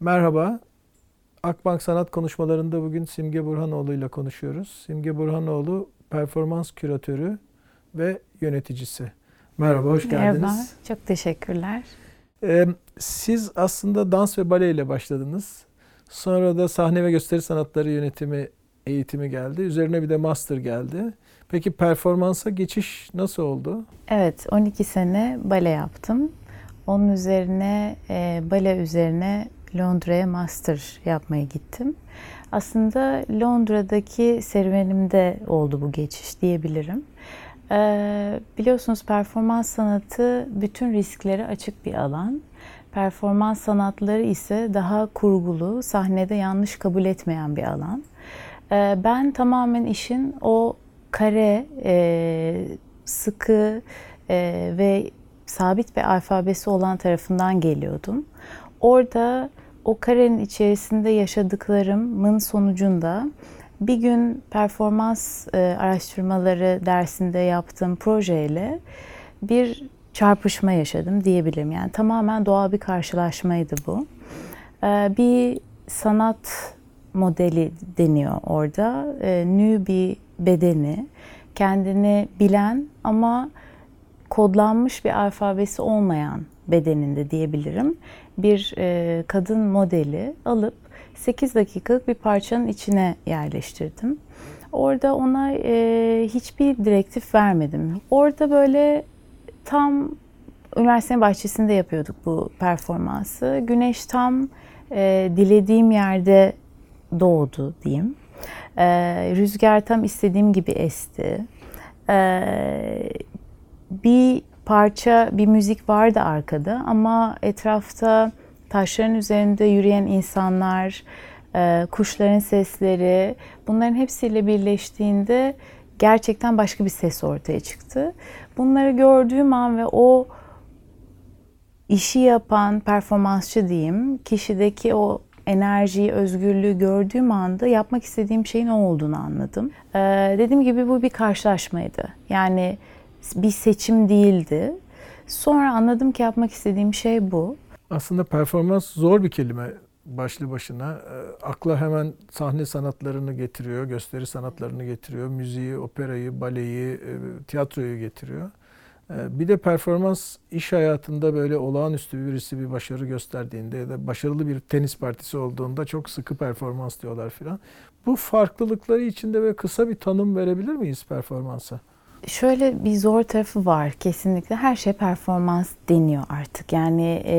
Merhaba. Akbank Sanat Konuşmalarında bugün Simge Burhanoğlu ile konuşuyoruz. Simge Burhanoğlu performans küratörü ve yöneticisi. Merhaba, hoş geldiniz. Merhaba, çok teşekkürler. Ee, siz aslında dans ve bale ile başladınız. Sonra da sahne ve gösteri sanatları yönetimi eğitimi geldi. Üzerine bir de master geldi. Peki performansa geçiş nasıl oldu? Evet, 12 sene bale yaptım. Onun üzerine, e, bale üzerine Londra'ya master yapmaya gittim. Aslında Londra'daki serüvenimde oldu bu geçiş diyebilirim. Ee, biliyorsunuz performans sanatı bütün risklere açık bir alan. Performans sanatları ise daha kurgulu, sahnede yanlış kabul etmeyen bir alan. Ee, ben tamamen işin o kare, e, sıkı e, ve sabit bir alfabesi olan tarafından geliyordum. Orada o karenin içerisinde yaşadıklarımın sonucunda bir gün performans e, araştırmaları dersinde yaptığım projeyle bir çarpışma yaşadım diyebilirim. Yani tamamen doğal bir karşılaşmaydı bu. E, bir sanat modeli deniyor orada. E, nü bir bedeni, kendini bilen ama kodlanmış bir alfabesi olmayan bedeninde diyebilirim. Bir e, kadın modeli alıp 8 dakikalık bir parçanın içine yerleştirdim. Orada ona e, hiçbir direktif vermedim. Orada böyle tam üniversitenin bahçesinde yapıyorduk bu performansı. Güneş tam e, dilediğim yerde doğdu diyeyim. E, rüzgar tam istediğim gibi esti. E, bir parça, bir müzik vardı arkada ama etrafta taşların üzerinde yürüyen insanlar, e, kuşların sesleri bunların hepsiyle birleştiğinde gerçekten başka bir ses ortaya çıktı. Bunları gördüğüm an ve o işi yapan performansçı diyeyim, kişideki o enerjiyi, özgürlüğü gördüğüm anda yapmak istediğim şeyin o olduğunu anladım. Ee, dediğim gibi bu bir karşılaşmaydı. Yani bir seçim değildi. Sonra anladım ki yapmak istediğim şey bu. Aslında performans zor bir kelime başlı başına. E, akla hemen sahne sanatlarını getiriyor, gösteri sanatlarını getiriyor, müziği, operayı, baleyi, e, tiyatroyu getiriyor. E, bir de performans iş hayatında böyle olağanüstü birisi bir başarı gösterdiğinde ya da başarılı bir tenis partisi olduğunda çok sıkı performans diyorlar filan. Bu farklılıkları içinde ve kısa bir tanım verebilir miyiz performansa? Şöyle bir zor tarafı var kesinlikle. Her şey performans deniyor artık. Yani e,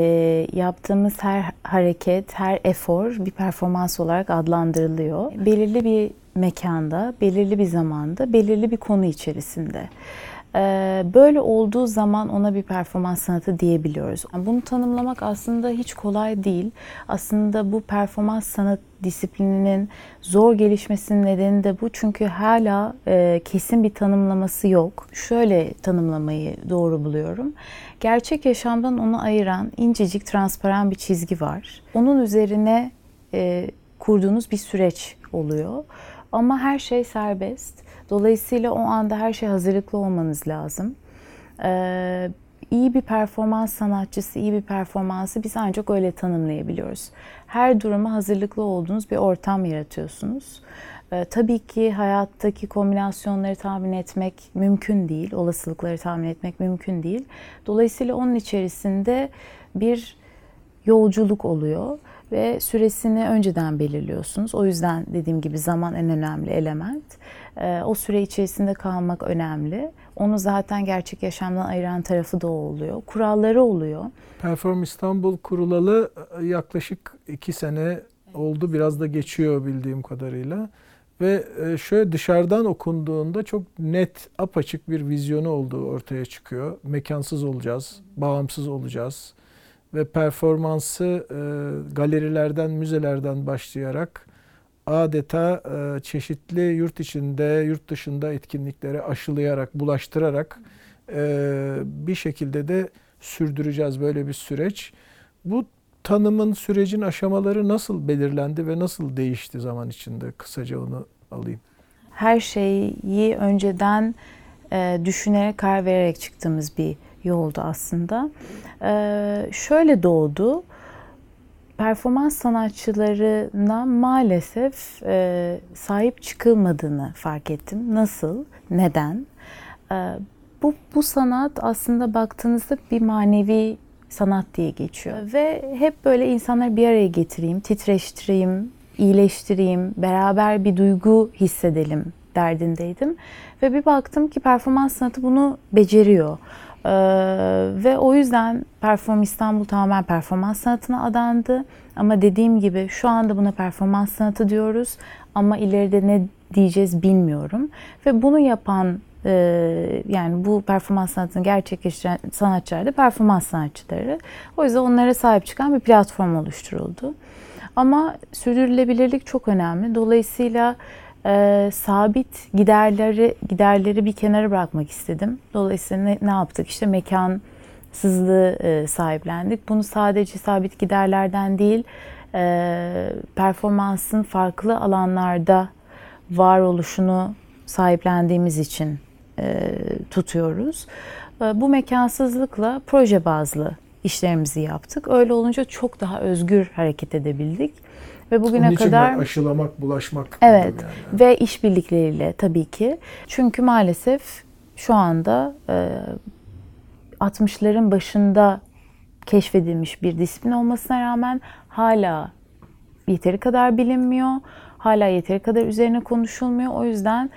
yaptığımız her hareket, her efor bir performans olarak adlandırılıyor. Belirli bir mekanda, belirli bir zamanda, belirli bir konu içerisinde. Ee, böyle olduğu zaman ona bir performans sanatı diyebiliyoruz. Bunu tanımlamak aslında hiç kolay değil. Aslında bu performans sanat disiplininin zor gelişmesinin nedeni de bu. Çünkü hala e, kesin bir tanımlaması yok. Şöyle tanımlamayı doğru buluyorum. Gerçek yaşamdan onu ayıran incecik transparan bir çizgi var. Onun üzerine e, kurduğunuz bir süreç oluyor. Ama her şey serbest. Dolayısıyla o anda her şey hazırlıklı olmanız lazım. Ee, iyi bir performans sanatçısı, iyi bir performansı biz ancak öyle tanımlayabiliyoruz. Her duruma hazırlıklı olduğunuz bir ortam yaratıyorsunuz. Ee, tabii ki hayattaki kombinasyonları tahmin etmek mümkün değil, olasılıkları tahmin etmek mümkün değil. Dolayısıyla onun içerisinde bir yolculuk oluyor ve süresini önceden belirliyorsunuz. O yüzden dediğim gibi zaman en önemli element. Ee, o süre içerisinde kalmak önemli. Onu zaten gerçek yaşamdan ayıran tarafı da oluyor. Kuralları oluyor. Perform İstanbul kurulalı e, yaklaşık iki sene oldu. Biraz da geçiyor bildiğim kadarıyla. Ve e, şöyle dışarıdan okunduğunda çok net, apaçık bir vizyonu olduğu ortaya çıkıyor. Mekansız olacağız, bağımsız olacağız ve performansı e, galerilerden, müzelerden başlayarak adeta e, çeşitli yurt içinde, yurt dışında etkinliklere aşılayarak, bulaştırarak e, bir şekilde de sürdüreceğiz böyle bir süreç. Bu tanımın, sürecin aşamaları nasıl belirlendi ve nasıl değişti zaman içinde? Kısaca onu alayım. Her şeyi önceden e, düşünerek, karar vererek çıktığımız bir yoldu aslında. Ee, şöyle doğdu. performans sanatçılarına maalesef e, sahip çıkılmadığını fark ettim. Nasıl? Neden? E, bu, bu sanat aslında baktığınızda bir manevi sanat diye geçiyor. Ve hep böyle insanları bir araya getireyim, titreştireyim, iyileştireyim, beraber bir duygu hissedelim derdindeydim. Ve bir baktım ki performans sanatı bunu beceriyor. Ee, ve o yüzden Perform İstanbul tamamen performans sanatına adandı. Ama dediğim gibi şu anda buna performans sanatı diyoruz. Ama ileride ne diyeceğiz bilmiyorum. Ve bunu yapan e, yani bu performans sanatını gerçekleştiren sanatçılar da performans sanatçıları. O yüzden onlara sahip çıkan bir platform oluşturuldu. Ama sürdürülebilirlik çok önemli. Dolayısıyla e, sabit giderleri giderleri bir kenara bırakmak istedim. Dolayısıyla ne, ne yaptık? İşte mekansızlığı e, sahiplendik. Bunu sadece sabit giderlerden değil, e, performansın farklı alanlarda varoluşunu sahiplendiğimiz için e, tutuyoruz. E, bu mekansızlıkla proje bazlı işlerimizi yaptık. Öyle olunca çok daha özgür hareket edebildik. Ve bugüne Onun için kadar aşılamak, bulaşmak. Evet yani. ve işbirlikleriyle tabii ki. Çünkü maalesef şu anda e, 60'ların başında keşfedilmiş bir disiplin olmasına rağmen hala yeteri kadar bilinmiyor. Hala yeteri kadar üzerine konuşulmuyor. O yüzden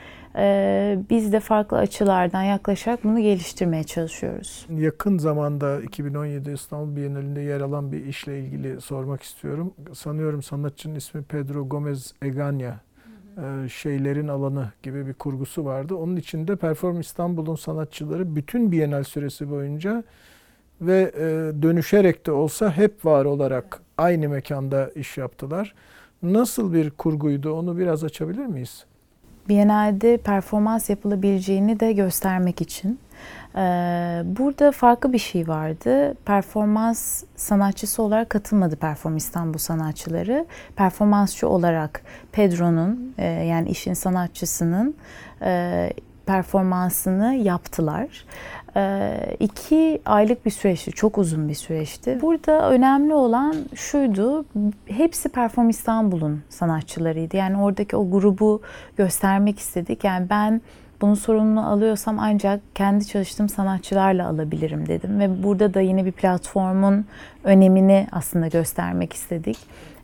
biz de farklı açılardan yaklaşarak bunu geliştirmeye çalışıyoruz. Yakın zamanda 2017 İstanbul Bienalinde yer alan bir işle ilgili sormak istiyorum. Sanıyorum sanatçının ismi Pedro Gomez Eganya. Ee, Şeylerin alanı gibi bir kurgusu vardı. Onun içinde Perform İstanbul'un sanatçıları bütün Bienal süresi boyunca ve e, dönüşerek de olsa hep var olarak aynı mekanda iş yaptılar. Nasıl bir kurguydu onu biraz açabilir miyiz? Biennale'de performans yapılabileceğini de göstermek için. Ee, Burada farklı bir şey vardı. Performans sanatçısı olarak katılmadı Perform İstanbul sanatçıları. Performansçı olarak Pedro'nun e, yani işin sanatçısının e, performansını yaptılar. E, iki aylık bir süreçti, çok uzun bir süreçti. Burada önemli olan şuydu, hepsi Perform İstanbul'un sanatçılarıydı. Yani oradaki o grubu göstermek istedik. Yani ben bunun sorumluluğunu alıyorsam ancak kendi çalıştığım sanatçılarla alabilirim dedim. Ve burada da yine bir platformun önemini aslında göstermek istedik.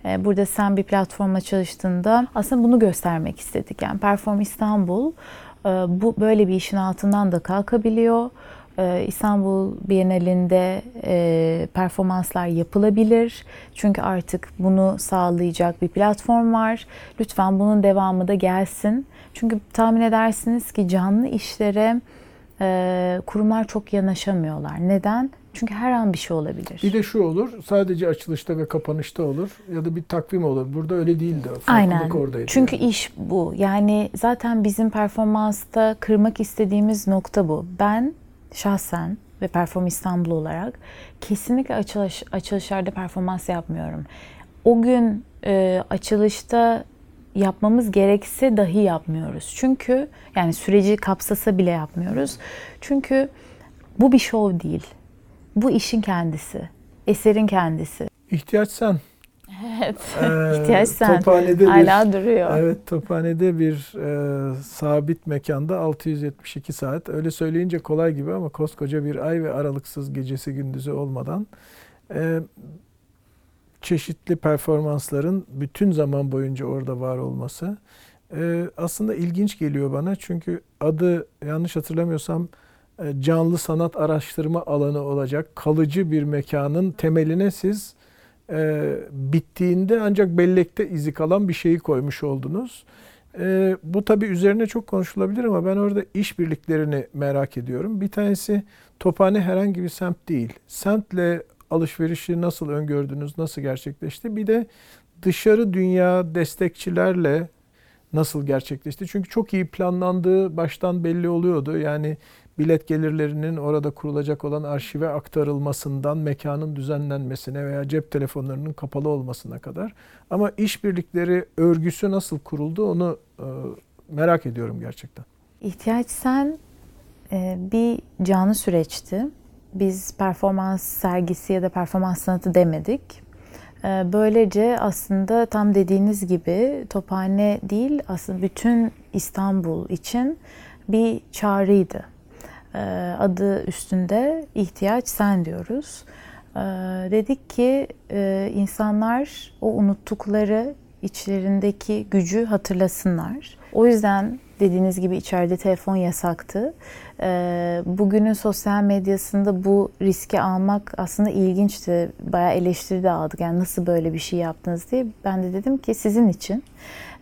Ee, Burada sen bir platformla çalıştığında aslında bunu göstermek istedik. Yani Perform İstanbul e, bu böyle bir işin altından da kalkabiliyor. Ee, İstanbul Bienalinde e, performanslar yapılabilir. Çünkü artık bunu sağlayacak bir platform var. Lütfen bunun devamı da gelsin. Çünkü tahmin edersiniz ki canlı işlere e, kurumlar çok yanaşamıyorlar. Neden? Çünkü her an bir şey olabilir. Bir de şu olur, sadece açılışta ve kapanışta olur ya da bir takvim olur. Burada öyle değildi. Farklılık Aynen. oradaydı. Çünkü yani. iş bu. Yani zaten bizim performansta kırmak istediğimiz nokta bu. Ben şahsen ve Perform İstanbul olarak kesinlikle açılış, açılışlarda performans yapmıyorum. O gün e, açılışta yapmamız gerekse dahi yapmıyoruz. Çünkü yani süreci kapsasa bile yapmıyoruz. Çünkü bu bir şov değil. Bu işin kendisi. Eserin kendisi. İhtiyaç sen. Evet. Ee, İhtiyaç sen. Tophane'de bir, Hala duruyor. Evet, Tophane'de bir e, sabit mekanda 672 saat. Öyle söyleyince kolay gibi ama koskoca bir ay ve aralıksız gecesi gündüzü olmadan e, çeşitli performansların bütün zaman boyunca orada var olması e, aslında ilginç geliyor bana. Çünkü adı yanlış hatırlamıyorsam e, canlı sanat araştırma alanı olacak kalıcı bir mekanın temeline siz e, bittiğinde ancak bellekte izi kalan bir şeyi koymuş oldunuz. E, bu tabii üzerine çok konuşulabilir ama ben orada işbirliklerini merak ediyorum. Bir tanesi Tophane herhangi bir semt değil. Semtle alışverişi nasıl öngördünüz, nasıl gerçekleşti? Bir de dışarı dünya destekçilerle nasıl gerçekleşti? Çünkü çok iyi planlandığı baştan belli oluyordu. Yani bilet gelirlerinin orada kurulacak olan arşive aktarılmasından mekanın düzenlenmesine veya cep telefonlarının kapalı olmasına kadar. Ama işbirlikleri örgüsü nasıl kuruldu onu e, merak ediyorum gerçekten. İhtiyaç sen e, bir canlı süreçti. Biz performans sergisi ya da performans sanatı demedik. Ee, Böylece aslında tam dediğiniz gibi Tophane değil aslında bütün İstanbul için bir çağrıydı. Ee, Adı üstünde ihtiyaç sen diyoruz. Ee, Dedik ki e, insanlar o unuttukları içlerindeki gücü hatırlasınlar. O yüzden dediğiniz gibi içeride telefon yasaktı. Ee, Bugünün sosyal medyasında bu riski almak aslında ilginçti. Bayağı eleştiri de aldık. Yani nasıl böyle bir şey yaptınız diye. Ben de dedim ki sizin için.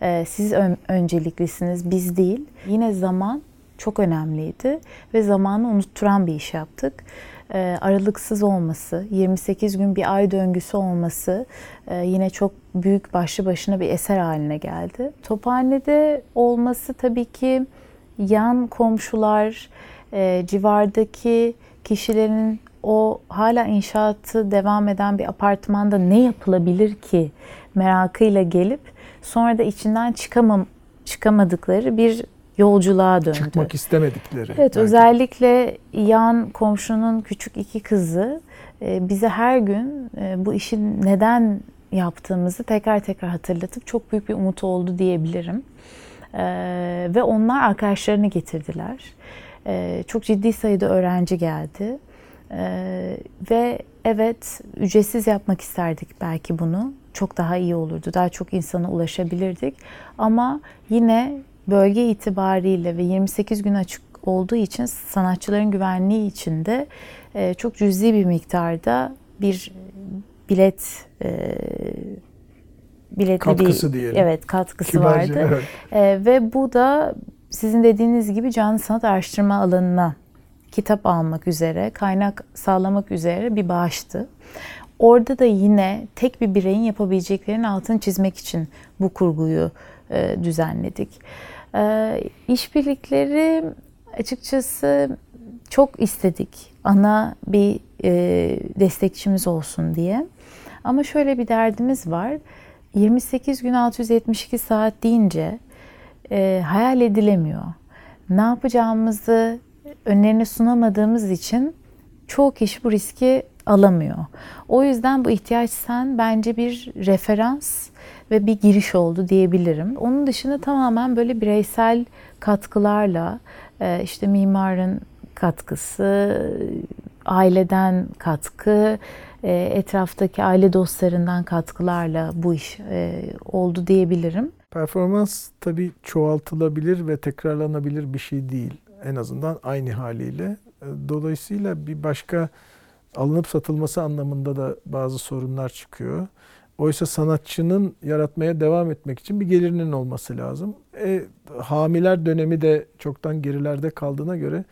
Ee, Siz ön- önceliklisiniz, biz değil. Yine zaman çok önemliydi ve zamanı unutturan bir iş yaptık. Ee, aralıksız olması, 28 gün bir ay döngüsü olması e, yine çok büyük başlı başına bir eser haline geldi. Tophane'de olması tabii ki yan komşular, e, civardaki kişilerin o hala inşaatı devam eden bir apartmanda ne yapılabilir ki merakıyla gelip sonra da içinden çıkamam çıkamadıkları bir yolculuğa döndü. Çıkmak istemedikleri. Evet, belki. özellikle yan komşunun küçük iki kızı e, bize her gün e, bu işi neden yaptığımızı tekrar tekrar hatırlatıp çok büyük bir umut oldu diyebilirim. E, Ve onlar arkadaşlarını getirdiler. Çok ciddi sayıda öğrenci geldi. Ve evet ücretsiz yapmak isterdik belki bunu. Çok daha iyi olurdu. Daha çok insana ulaşabilirdik. Ama yine bölge itibariyle ve 28 gün açık olduğu için sanatçıların güvenliği için de e, çok cüzi bir miktarda bir bilet e, biletli Katkısı bir diyelim. evet katkısı Kibarca, vardı. evet. E, ve bu da sizin dediğiniz gibi canlı sanat araştırma alanına kitap almak üzere, kaynak sağlamak üzere bir bağıştı. Orada da yine tek bir bireyin yapabileceklerinin altını çizmek için bu kurguyu e, düzenledik. E, işbirlikleri açıkçası çok istedik. Ana bir e, destekçimiz olsun diye. Ama şöyle bir derdimiz var. 28 gün 672 saat deyince e, hayal edilemiyor. Ne yapacağımızı önlerine sunamadığımız için çoğu kişi bu riski alamıyor. O yüzden bu ihtiyaç sen bence bir referans ve bir giriş oldu diyebilirim. Onun dışında tamamen böyle bireysel katkılarla e, işte mimarın katkısı, aileden katkı, e, etraftaki aile dostlarından katkılarla bu iş e, oldu diyebilirim. Performans tabii çoğaltılabilir ve tekrarlanabilir bir şey değil. En azından aynı haliyle. Dolayısıyla bir başka alınıp satılması anlamında da bazı sorunlar çıkıyor. Oysa sanatçının yaratmaya devam etmek için bir gelirinin olması lazım. E, hamiler dönemi de çoktan gerilerde kaldığına göre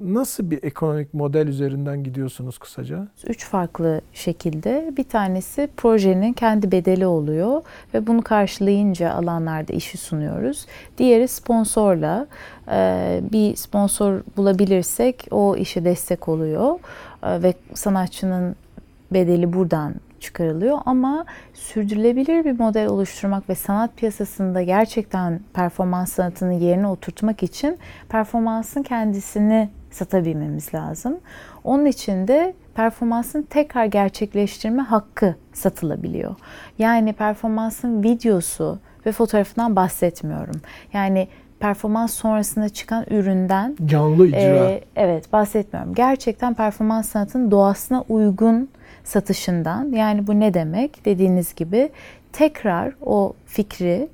nasıl bir ekonomik model üzerinden gidiyorsunuz kısaca? Üç farklı şekilde. Bir tanesi projenin kendi bedeli oluyor ve bunu karşılayınca alanlarda işi sunuyoruz. Diğeri sponsorla. Ee, Bir sponsor bulabilirsek o işe destek oluyor Ee, ve sanatçının bedeli buradan çıkarılıyor ama sürdürülebilir bir model oluşturmak ve sanat piyasasında gerçekten performans sanatını yerine oturtmak için performansın kendisini satabilmemiz lazım. Onun için de performansın tekrar gerçekleştirme hakkı satılabiliyor. Yani performansın videosu ve fotoğrafından bahsetmiyorum. Yani performans sonrasında çıkan üründen Canlı icra. ee, evet bahsetmiyorum. Gerçekten performans sanatının doğasına uygun satışından. Yani bu ne demek? Dediğiniz gibi tekrar o fikri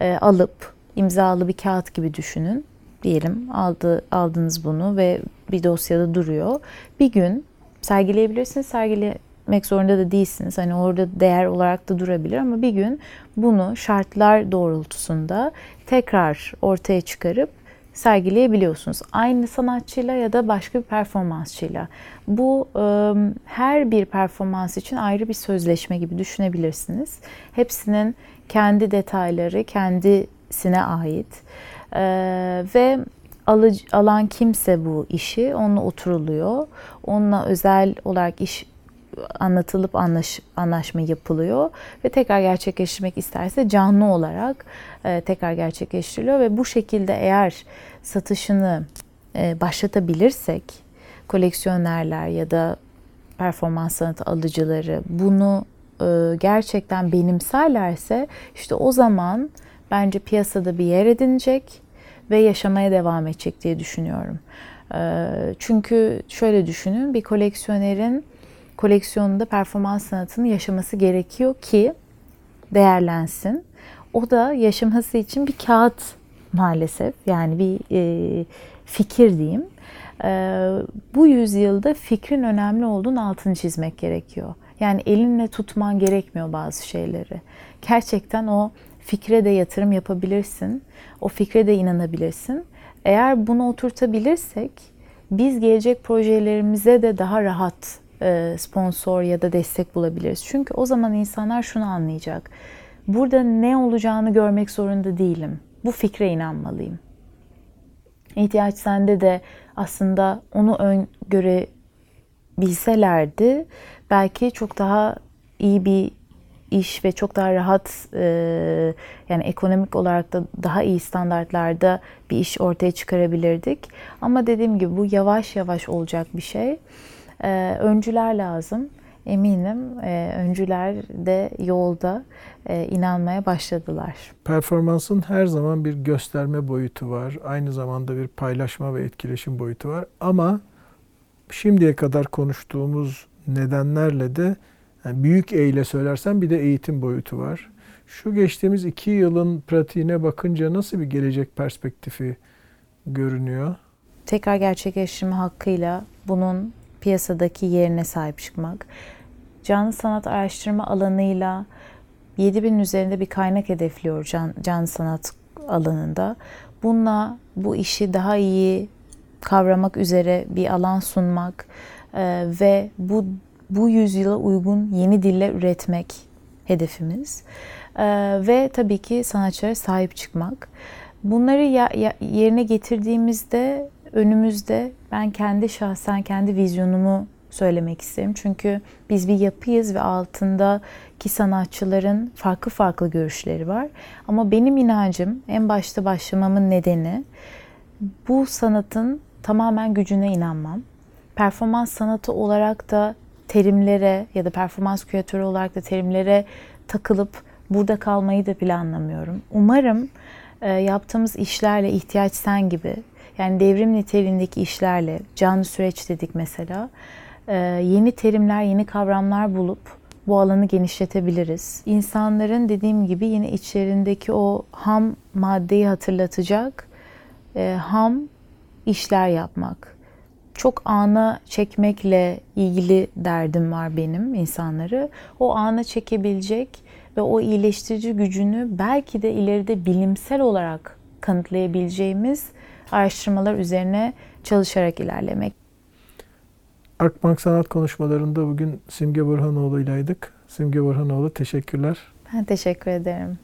e, alıp imzalı bir kağıt gibi düşünün. Diyelim aldı aldınız bunu ve bir dosyada duruyor. Bir gün sergileyebilirsiniz, sergilemek zorunda da değilsiniz. Hani orada değer olarak da durabilir ama bir gün bunu şartlar doğrultusunda tekrar ortaya çıkarıp sergileyebiliyorsunuz. Aynı sanatçıyla ya da başka bir performansçıyla. Bu e, her bir performans için ayrı bir sözleşme gibi düşünebilirsiniz. Hepsinin kendi detayları kendisine ait. E, ve alıcı, alan kimse bu işi onunla oturuluyor. Onunla özel olarak iş anlatılıp anlaş, anlaşma yapılıyor ve tekrar gerçekleştirmek isterse canlı olarak e, tekrar gerçekleştiriliyor ve bu şekilde eğer satışını e, başlatabilirsek koleksiyonerler ya da performans sanatı alıcıları bunu e, gerçekten benimserlerse işte o zaman bence piyasada bir yer edinecek ve yaşamaya devam edecek diye düşünüyorum. E, çünkü şöyle düşünün bir koleksiyonerin koleksiyonunda performans sanatını yaşaması gerekiyor ki değerlensin. O da yaşaması için bir kağıt maalesef yani bir e, fikir diyeyim. E, bu yüzyılda fikrin önemli olduğunu altını çizmek gerekiyor. Yani elinle tutman gerekmiyor bazı şeyleri. Gerçekten o fikre de yatırım yapabilirsin. O fikre de inanabilirsin. Eğer bunu oturtabilirsek biz gelecek projelerimize de daha rahat sponsor ya da destek bulabiliriz. Çünkü o zaman insanlar şunu anlayacak. Burada ne olacağını görmek zorunda değilim. Bu fikre inanmalıyım. İhtiyaç sende de aslında onu öngörebilselerdi belki çok daha iyi bir iş ve çok daha rahat e, yani ekonomik olarak da daha iyi standartlarda bir iş ortaya çıkarabilirdik. Ama dediğim gibi bu yavaş yavaş olacak bir şey. E, öncüler lazım. Eminim e, öncüler de yolda e, inanmaya başladılar. Performansın her zaman bir gösterme boyutu var. Aynı zamanda bir paylaşma ve etkileşim boyutu var. Ama şimdiye kadar konuştuğumuz nedenlerle de yani büyük E ile söylersen bir de eğitim boyutu var. Şu geçtiğimiz iki yılın pratiğine bakınca nasıl bir gelecek perspektifi görünüyor? Tekrar gerçekleştirme hakkıyla bunun piyasadaki yerine sahip çıkmak. Canlı sanat araştırma alanıyla 7000 üzerinde bir kaynak hedefliyor can, canlı sanat alanında. Bununla bu işi daha iyi kavramak üzere bir alan sunmak e, ve bu bu yüzyıla uygun yeni dille üretmek hedefimiz. E, ve tabii ki sanatçılara sahip çıkmak. Bunları ya, ya, yerine getirdiğimizde önümüzde ben kendi şahsen kendi vizyonumu söylemek isterim. Çünkü biz bir yapıyız ve altındaki sanatçıların farklı farklı görüşleri var. Ama benim inancım en başta başlamamın nedeni bu sanatın tamamen gücüne inanmam. Performans sanatı olarak da terimlere ya da performans küratörü olarak da terimlere takılıp burada kalmayı da planlamıyorum. Umarım e, yaptığımız işlerle ihtiyaç sen gibi yani devrim niteliğindeki işlerle canlı süreç dedik mesela e, yeni terimler, yeni kavramlar bulup bu alanı genişletebiliriz. İnsanların dediğim gibi yine içlerindeki o ham maddeyi hatırlatacak e, ham işler yapmak. Çok ana çekmekle ilgili derdim var benim insanları. O ana çekebilecek ve o iyileştirici gücünü belki de ileride bilimsel olarak kanıtlayabileceğimiz araştırmalar üzerine çalışarak ilerlemek. Akbank Sanat Konuşmalarında bugün Simge Burhanoğlu ilaydık. Simge Burhanoğlu teşekkürler. Ben teşekkür ederim.